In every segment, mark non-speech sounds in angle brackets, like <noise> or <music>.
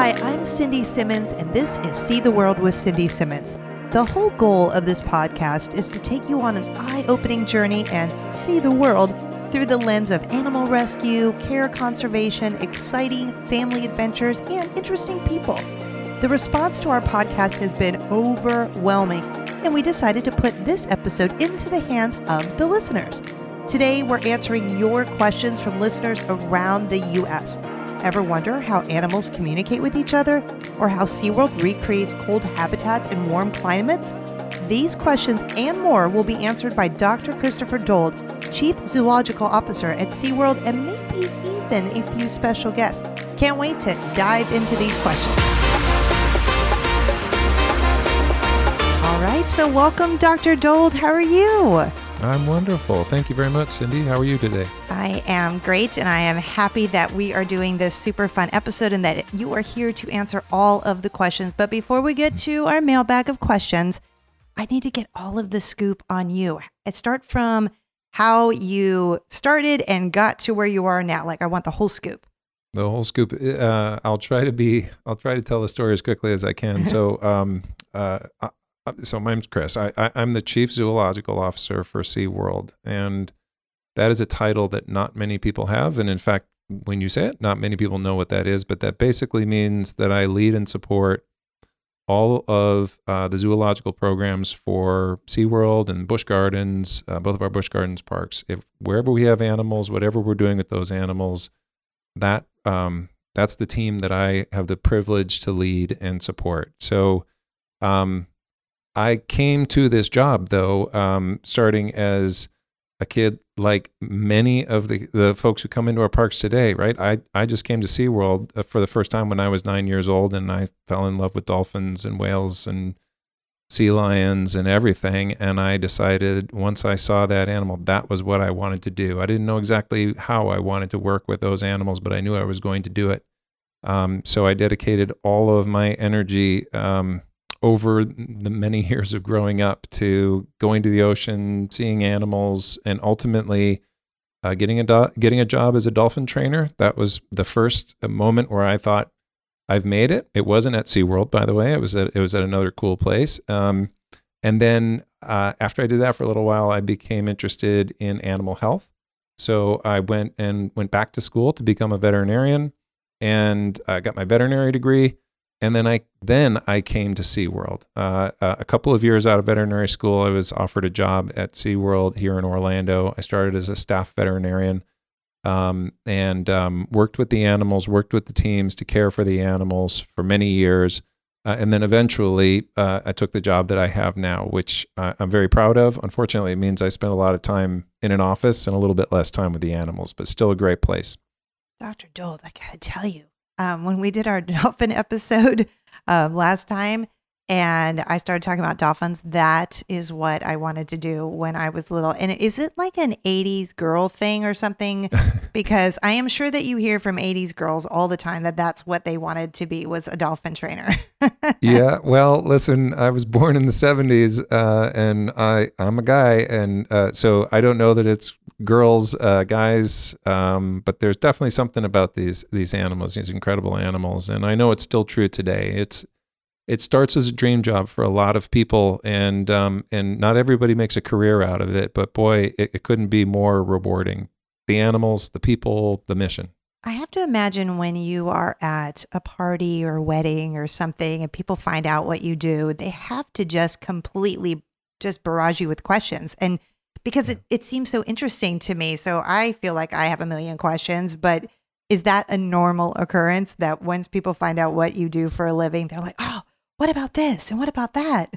Hi, I'm Cindy Simmons, and this is See the World with Cindy Simmons. The whole goal of this podcast is to take you on an eye opening journey and see the world through the lens of animal rescue, care conservation, exciting family adventures, and interesting people. The response to our podcast has been overwhelming, and we decided to put this episode into the hands of the listeners. Today, we're answering your questions from listeners around the U.S. Ever wonder how animals communicate with each other or how SeaWorld recreates cold habitats in warm climates? These questions and more will be answered by Dr. Christopher Dold, Chief Zoological Officer at SeaWorld, and maybe even a few special guests. Can't wait to dive into these questions. All right, so welcome, Dr. Dold. How are you? I'm wonderful. Thank you very much, Cindy. How are you today? I am great, and I am happy that we are doing this super fun episode and that you are here to answer all of the questions. But before we get to our mailbag of questions, I need to get all of the scoop on you. It start from how you started and got to where you are now. Like I want the whole scoop. The whole scoop. Uh, I'll try to be. I'll try to tell the story as quickly as I can. <laughs> So, um, uh, so my name's Chris. I, I, am the chief zoological officer for SeaWorld. And that is a title that not many people have. And in fact, when you say it, not many people know what that is. But that basically means that I lead and support all of uh, the zoological programs for SeaWorld and Busch Gardens, uh, both of our Busch Gardens parks. If wherever we have animals, whatever we're doing with those animals, that um, that's the team that I have the privilege to lead and support. So um, I came to this job though, um, starting as a kid, like many of the, the folks who come into our parks today, right? I, I just came to SeaWorld uh, for the first time when I was nine years old and I fell in love with dolphins and whales and sea lions and everything. And I decided once I saw that animal, that was what I wanted to do. I didn't know exactly how I wanted to work with those animals, but I knew I was going to do it. Um, so I dedicated all of my energy um, over the many <laughs> years of growing up to going to the ocean, seeing animals, and ultimately uh, getting a do- getting a job as a dolphin trainer. That was the first moment where I thought I've made it. It wasn't at SeaWorld, by the way. It was at it was at another cool place. Um, and then uh, after I did that for a little while, I became interested in animal health. So I went and went back to school to become a veterinarian, and I got my veterinary degree and then I then I came to SeaWorld. Uh, uh, a couple of years out of veterinary school, I was offered a job at SeaWorld here in Orlando. I started as a staff veterinarian um, and um, worked with the animals, worked with the teams to care for the animals for many years. Uh, and then eventually, uh, I took the job that I have now, which I'm very proud of. Unfortunately, it means I spend a lot of time in an office and a little bit less time with the animals, but still a great place. Dr. Dold, I gotta tell you, um, when we did our <laughs> dolphin episode um, last time, and I started talking about dolphins. That is what I wanted to do when I was little. And is it like an 80s girl thing or something? <laughs> because I am sure that you hear from 80s girls all the time that that's what they wanted to be was a dolphin trainer. <laughs> yeah, well, listen, I was born in the 70s uh, and I I'm a guy and uh, so I don't know that it's girls, uh, guys, um, but there's definitely something about these these animals, these incredible animals, and I know it's still true today. It's it starts as a dream job for a lot of people, and um, and not everybody makes a career out of it. But boy, it, it couldn't be more rewarding. The animals, the people, the mission. I have to imagine when you are at a party or wedding or something and people find out what you do, they have to just completely just barrage you with questions. And because it, it seems so interesting to me. So I feel like I have a million questions, but is that a normal occurrence that once people find out what you do for a living, they're like, oh, what about this? And what about that?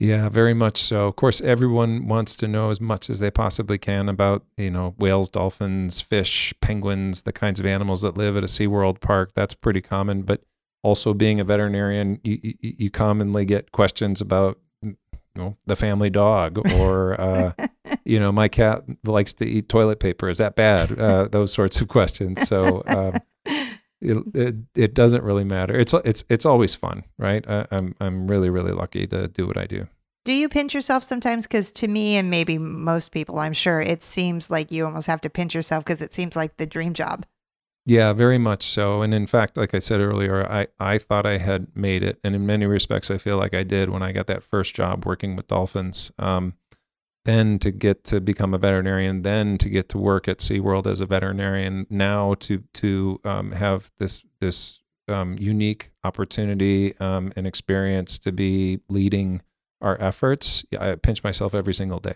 Yeah, very much so. Of course, everyone wants to know as much as they possibly can about, you know, whales, dolphins, fish, penguins, the kinds of animals that live at a SeaWorld park. That's pretty common. But also being a veterinarian, you, you, you commonly get questions about you know, the family dog or uh, <laughs> you know my cat likes to eat toilet paper is that bad uh, those sorts of questions so um, it, it, it doesn't really matter it's it's it's always fun right I, I'm I'm really really lucky to do what I do do you pinch yourself sometimes because to me and maybe most people I'm sure it seems like you almost have to pinch yourself because it seems like the dream job Yeah, very much so. And in fact, like I said earlier, I, I thought I had made it. And in many respects, I feel like I did when I got that first job working with dolphins. Um, then to get to become a veterinarian, then to get to work at SeaWorld as a veterinarian, now to to um, have this this um, unique opportunity um, and experience to be leading our efforts. I pinch myself every single day.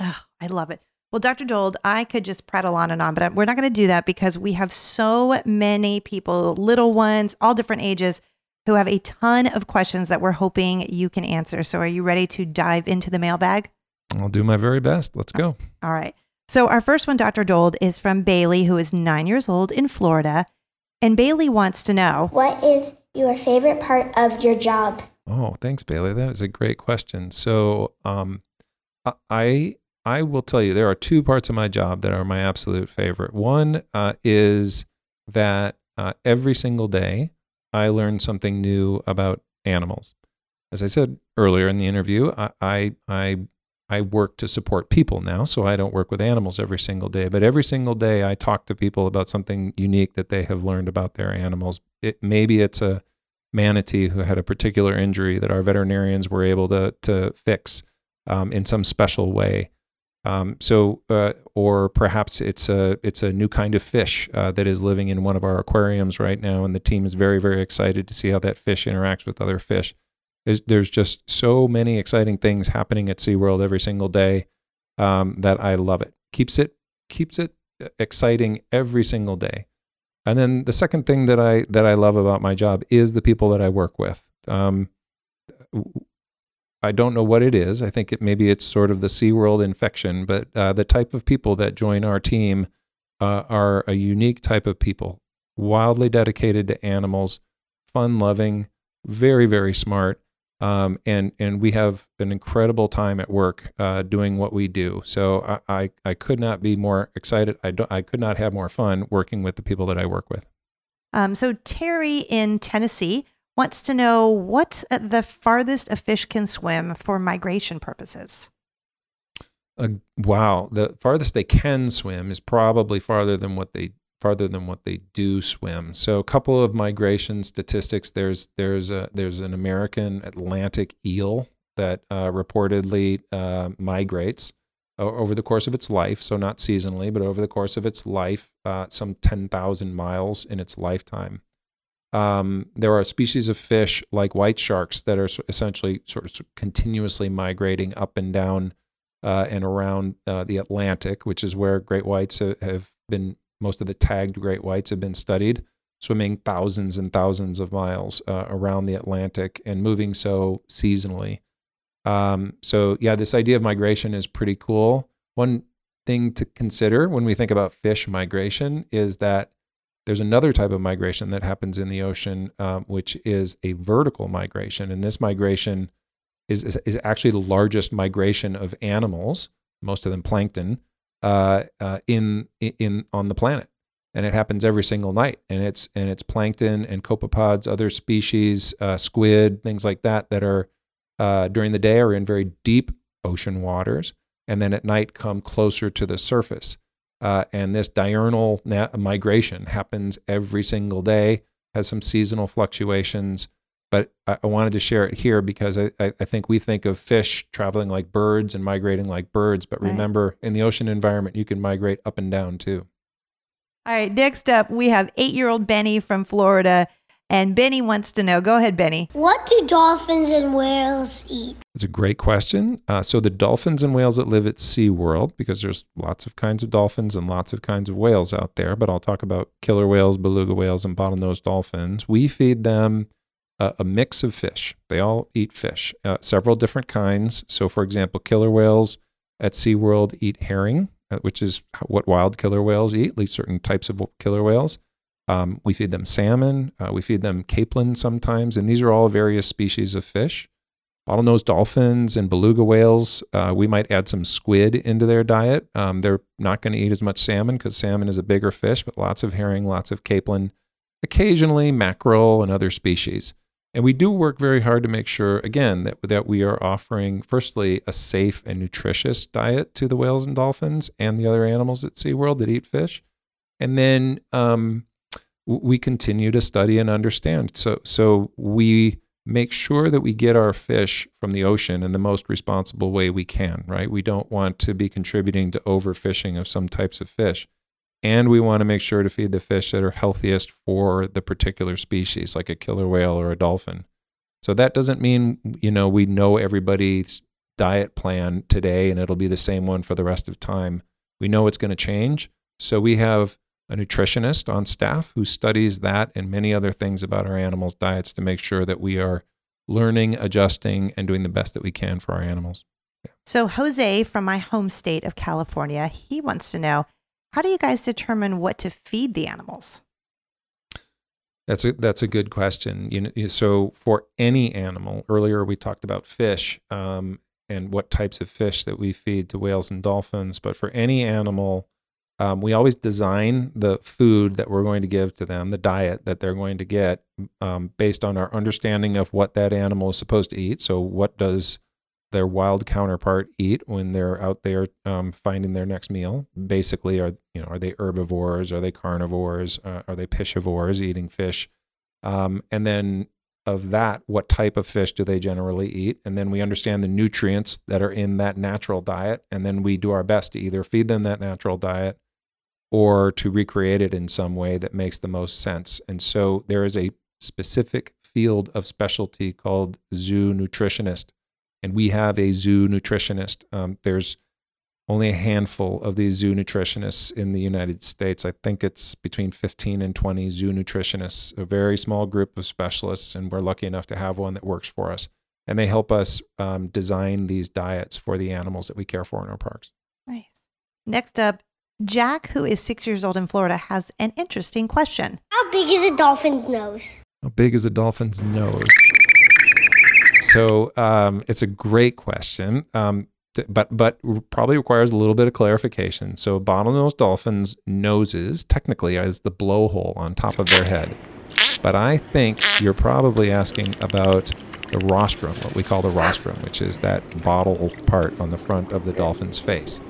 Oh, I love it. Well, Dr. Dold, I could just prattle on and on, but we're not going to do that because we have so many people, little ones, all different ages, who have a ton of questions that we're hoping you can answer. So, are you ready to dive into the mailbag? I'll do my very best. Let's go. All right. So, our first one, Dr. Dold, is from Bailey, who is nine years old in Florida. And Bailey wants to know What is your favorite part of your job? Oh, thanks, Bailey. That is a great question. So, um, I I will tell you there are two parts of my job that are my absolute favorite. One uh, is that uh, every single day I learn something new about animals. As I said earlier in the interview, I, I, I I work to support people now, so I don't work with animals every single day. But every single day, I talk to people about something unique that they have learned about their animals. It, maybe it's a manatee who had a particular injury that our veterinarians were able to to fix um, in some special way. Um, so, uh, or perhaps it's a it's a new kind of fish uh, that is living in one of our aquariums right now, and the team is very very excited to see how that fish interacts with other fish. There's, just so many exciting things happening at SeaWorld every single day um, that I love it. Keeps it keeps it uh, exciting every single day. And then the second thing that I that I love about my job is the people that I work with. Um, I don't know what it is. I think it maybe it's sort of the SeaWorld infection, but uh, the type of people that join our team uh, are a unique type of people, wildly dedicated to animals, fun loving, very very smart, um, and and we have an incredible time at work uh, doing what we do. So I, I, I could not be more excited. I don't I could not have more fun working with the people that I work with. Um, so Terry in Tennessee wants to know what's the farthest a fish can swim for migration purposes. Uh, wow, the farthest they can swim is probably farther than what they farther than what they do swim. So a couple of migration statistics. There's there's a there's an American Atlantic eel that uh, reportedly uh, migrates over the course of its life. So not seasonally, but over the course of its life, uh, some ten thousand miles in its lifetime. Um, there are species of fish like white sharks that are essentially sort of continuously migrating up and down uh, and around uh, the Atlantic, which is where great whites have been most of the tagged great whites have been studied, swimming thousands and thousands of miles uh, around the Atlantic and moving so seasonally. Um, so, yeah, this idea of migration is pretty cool. One thing to consider when we think about fish migration is that there's another type of migration that happens in the ocean, um, which is a vertical migration. And this migration is, is, is, actually the largest migration of animals, most of them plankton, uh, uh, in in on the planet, and it happens every single night. And it's and it's plankton and copepods, other species, uh, squid, things like that that are uh, during the day are in very deep ocean waters, and then at night come closer to the surface. Uh, and this diurnal na- migration happens every single day. Has some seasonal fluctuations but I, I, wanted to share it here because I, I, think we think of fish traveling like birds and migrating like birds, but remember right. in the ocean environment, you can migrate up and down too. All right, next up, we have eight year old Benny from Florida. And Benny wants to know go ahead, Benny. What do dolphins and whales eat? It's a great question. Uh, so, the dolphins and whales that live at SeaWorld, because there's lots of kinds of dolphins and lots of kinds of whales out there, but I'll talk about killer whales, beluga whales, and bottlenose dolphins. We feed them a, a mix of fish. They all eat fish, uh, several different kinds. So, for example, killer whales at SeaWorld eat herring, uh, which is what wild killer whales eat, at least certain types of killer whales. Um, we feed them salmon. Uh, we feed them capelin sometimes, and these are all various species of fish. Bottlenose dolphins and beluga whales, uh, we might add some squid into their diet. Um, they're not going to eat as much salmon because salmon is a bigger fish, but lots of herring, lots of capelin, occasionally mackerel and other species. And we do work very hard to make sure, again, that, that we are offering, firstly, a safe and nutritious diet to the whales and dolphins and the other animals at SeaWorld that eat fish. And then um, we continue to study and understand. So, so we make sure that we get our fish from the ocean in the most responsible way we can, right? We don't want to be contributing to overfishing of some types of fish. And we want to make sure to feed the fish that are healthiest for the particular species, like a killer whale or a dolphin. So that doesn't mean, you know, we know everybody's diet plan today and it'll be the same one for the rest of time. We know it's going to change. So we have a nutritionist on staff who studies that and many other things about our animals' diets to make sure that we are learning, adjusting, and doing the best that we can for our animals. So, Jose from my home state of California, he wants to know how do you guys determine what to feed the animals? That's a that's a good question. You know, so for any animal, earlier we talked about fish um, and what types of fish that we feed to whales and dolphins. But for any animal, um, we always design the food that we're going to give to them, the diet that they're going to get, um, based on our understanding of what that animal is supposed to eat. So, what does their wild counterpart eat when they're out there um, finding their next meal? Basically, are you know are they herbivores? Are they carnivores? Uh, are they piscivores, eating fish? Um, and then of that, what type of fish do they generally eat? And then we understand the nutrients that are in that natural diet. And then we do our best to either feed them that natural diet or to recreate it in some way that makes the most sense. And so there is a specific field of specialty called zoo nutritionist. And we have a zoo nutritionist. Um, there's only a handful of these zoo nutritionists in the United States. I think it's between 15 and 20 zoo nutritionists, a very small group of specialists, and we're lucky enough to have one that works for us. And they help us um, design these diets for the animals that we care for in our parks. Nice. Next up, Jack, who is six years old in Florida, has an interesting question. How big is a dolphin's nose? How big is a dolphin's nose? So um, it's a great question. Um, but but probably requires a little bit of clarification. So bottlenose dolphins' noses technically is the blowhole on top of their head, but I think you're probably asking about the rostrum, what we call the rostrum, which is that bottle part on the front of the dolphin's face.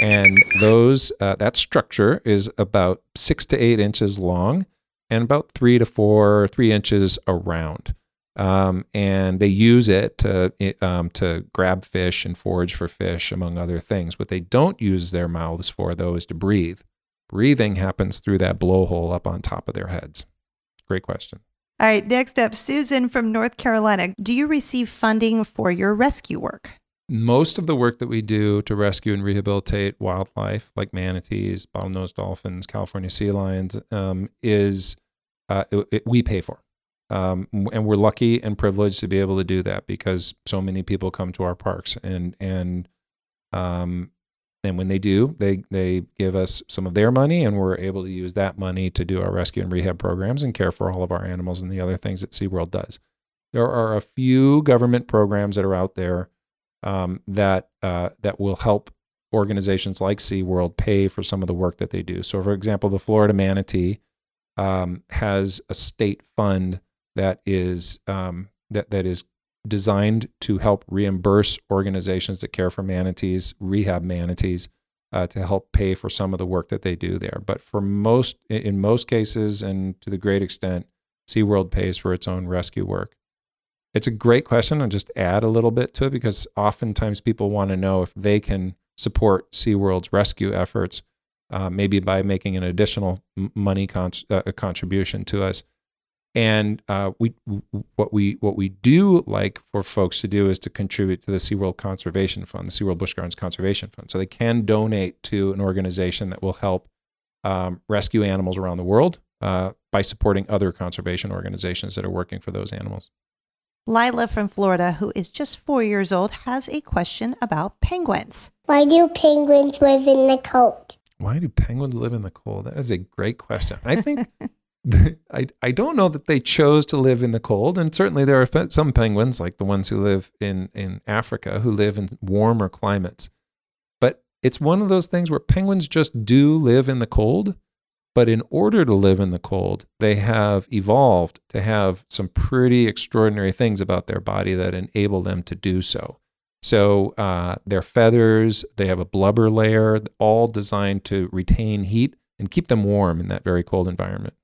And those uh, that structure is about six to eight inches long and about three to four, three inches around um, and they use it to um, to grab fish and forage for fish, among other things. What they don't use their mouths for, though, is to breathe. Breathing happens through that blowhole up on top of their heads. Great question. All right, next up, Susan from North Carolina. Do you receive funding for your rescue work? Most of the work that we do to rescue and rehabilitate wildlife, like manatees, bottlenose dolphins, California sea lions, um, is uh, it, it, we pay for. Um, and we're lucky and privileged to be able to do that because so many people come to our parks and and um, and when they do, they they give us some of their money, and we're able to use that money to do our rescue and rehab programs and care for all of our animals and the other things that SeaWorld does. There are a few government programs that are out there um, that uh, that will help organizations like SeaWorld pay for some of the work that they do. So, for example, the Florida Manatee um, has a state fund that is um, that that is designed to help reimburse organizations that care for manatees, rehab manatees, uh, to help pay for some of the work that they do there. But for most, in most cases, and to the great extent, SeaWorld pays for its own rescue work. It's a great question. I'll just add a little bit to it because oftentimes people want to know if they can support SeaWorld's rescue efforts, uh, maybe by making an additional money con- uh, contribution to us. And uh, we what we what we do like for folks to do is to contribute to the SeaWorld Conservation Fund, the SeaWorld Busch Gardens Conservation Fund. So they can donate to an organization that will help um, rescue animals around the world uh, by supporting other conservation organizations that are working for those animals. Lila from Florida, who is just four years old, has a question about penguins. Why do penguins live in the cold? Why do penguins live in the cold? That is a great question. I think <laughs> <laughs> I, I don't know that they chose to live in the cold. And certainly there are some penguins, like the ones who live in, in Africa, who live in warmer climates. But it's one of those things where penguins just do live in the cold. But in order to live in the cold, they have evolved to have some pretty extraordinary things about their body that enable them to do so. So uh, their feathers, they have a blubber layer, all designed to retain heat and keep them warm in that very cold environment.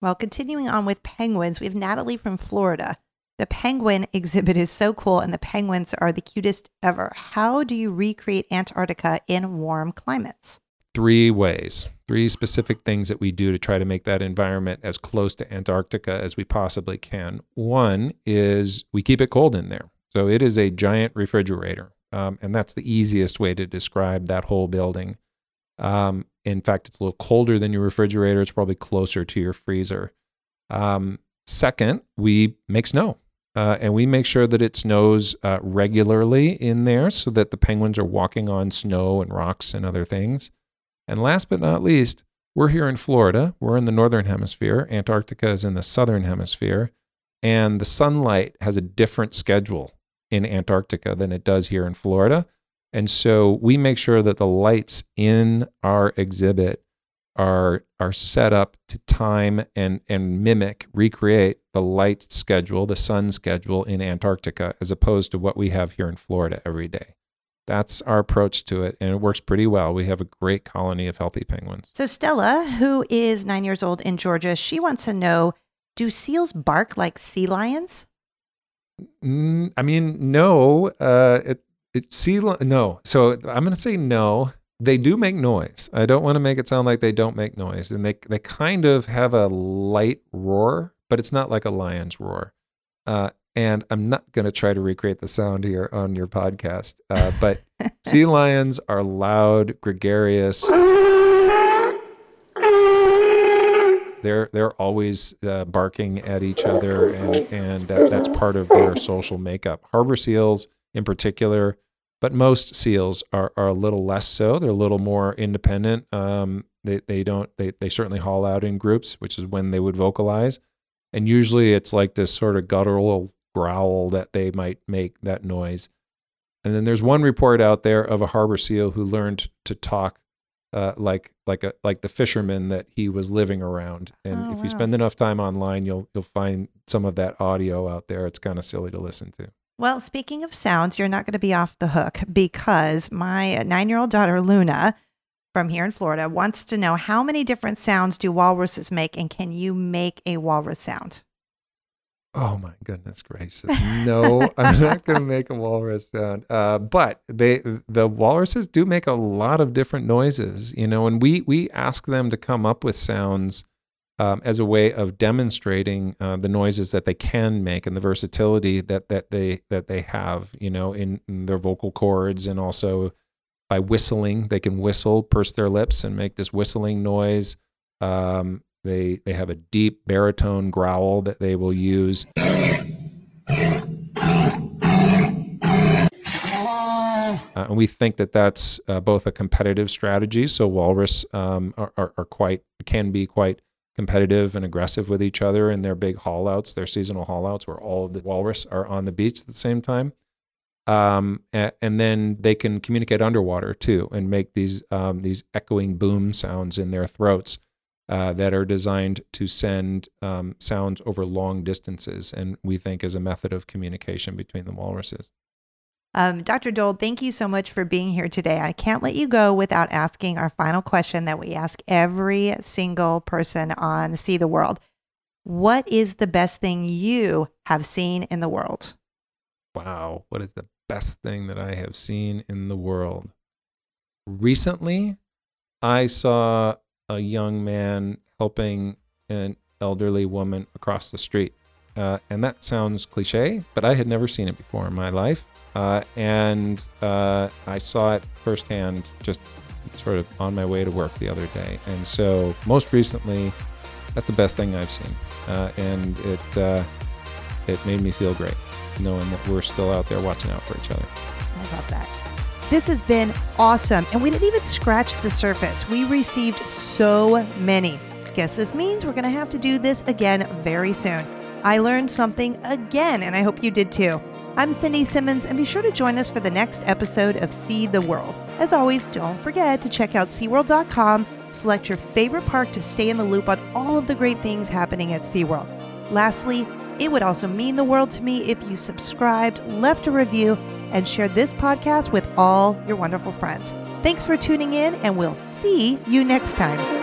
Well, continuing on with penguins, we have Natalie from Florida. The penguin exhibit is so cool, and the penguins are the cutest ever. How do you recreate Antarctica in warm climates? Three ways, three specific things that we do to try to make that environment as close to Antarctica as we possibly can. One is we keep it cold in there. So it is a giant refrigerator. Um, and that's the easiest way to describe that whole building. Um, in fact, it's a little colder than your refrigerator. It's probably closer to your freezer. Um, second, we make snow. Uh, and we make sure that it snows uh, regularly in there so that the penguins are walking on snow and rocks and other things. And last but not least, we're here in Florida. We're in the northern hemisphere. Antarctica is in the southern hemisphere. And the sunlight has a different schedule in Antarctica than it does here in Florida. And so we make sure that the lights in our exhibit are are set up to time and and mimic recreate the light schedule the sun schedule in antarctica as opposed to what we have here in florida every day. That's our approach to it and it works pretty well. We have a great colony of healthy penguins. So, Stella, who is nine years old in Georgia, she wants to know do seals bark like sea lions? Mm, i mean no uh it it sea li- no. So i'm going to say no. They do make noise. I don't want to make it sound like they don't make noise and they they kind of have a light roar but it's not like a lion's roar. Uh and i'm not going to try to recreate the sound here on your podcast uh, but <laughs> sea lions are loud gregarious. They're they're always uh, barking at each other, and and uh, that's part of their social makeup. Harbor seals, in particular, but most seals are, are a little less so. They're a little more independent. Um, they they don't they they certainly haul out in groups, which is when they would vocalize, and usually it's like this sort of guttural growl that they might make that noise. And then there's one report out there of a harbor seal who learned to talk uh, like like a like the fisherman that he was living around. And Oh, if wow. you spend enough time online, you'll you'll find some of that audio out there. It's kind of silly to listen to. Well, speaking of sounds, you're not going to be off the hook because my nine year old daughter, Luna, from here in Florida, wants to know how many different sounds do walruses make and can you make a walrus sound? Oh my goodness gracious! No, <laughs> I'm not going to make a walrus sound. Uh, but they, the walruses, do make a lot of different noises. You know, and we we ask them to come up with sounds um, as a way of demonstrating uh, the noises that they can make and the versatility that that they that they have. You know, in, in their vocal cords and also by whistling, they can whistle, purse their lips, and make this whistling noise. Um, they they have a deep baritone growl that they will use. Uh, and we think that that's uh, both a competitive strategy. So walrus um, are, are, are quite can be quite competitive and aggressive with each other in their big haulouts, their seasonal haulouts, where all of the walrus are on the beach at the same time. Um, a- and then they can communicate underwater too, and make these um, these echoing boom sounds in their throats uh, that are designed to send um, sounds over long distances, and we think is a method of communication between the walruses. Um, Dr. Dold, thank you so much for being here today. I can't let you go without asking our final question that we ask every single person on See the World. What is the best thing you have seen in the world? Wow, what is the best thing that I have seen in the world? Recently, I saw a young man helping an elderly woman across the street. Uh, and that sounds cliche, but I had never seen it before in my life. Uh, and uh, I saw it firsthand just sort of on my way to work the other day. And so, most recently, that's the best thing I've seen. Uh, and it, uh, it made me feel great knowing that we're still out there watching out for each other. I love that. This has been awesome. And we didn't even scratch the surface. We received so many. Guess this means we're going to have to do this again very soon. I learned something again, and I hope you did too. I'm Cindy Simmons, and be sure to join us for the next episode of See the World. As always, don't forget to check out SeaWorld.com, select your favorite park to stay in the loop on all of the great things happening at SeaWorld. Lastly, it would also mean the world to me if you subscribed, left a review, and shared this podcast with all your wonderful friends. Thanks for tuning in, and we'll see you next time.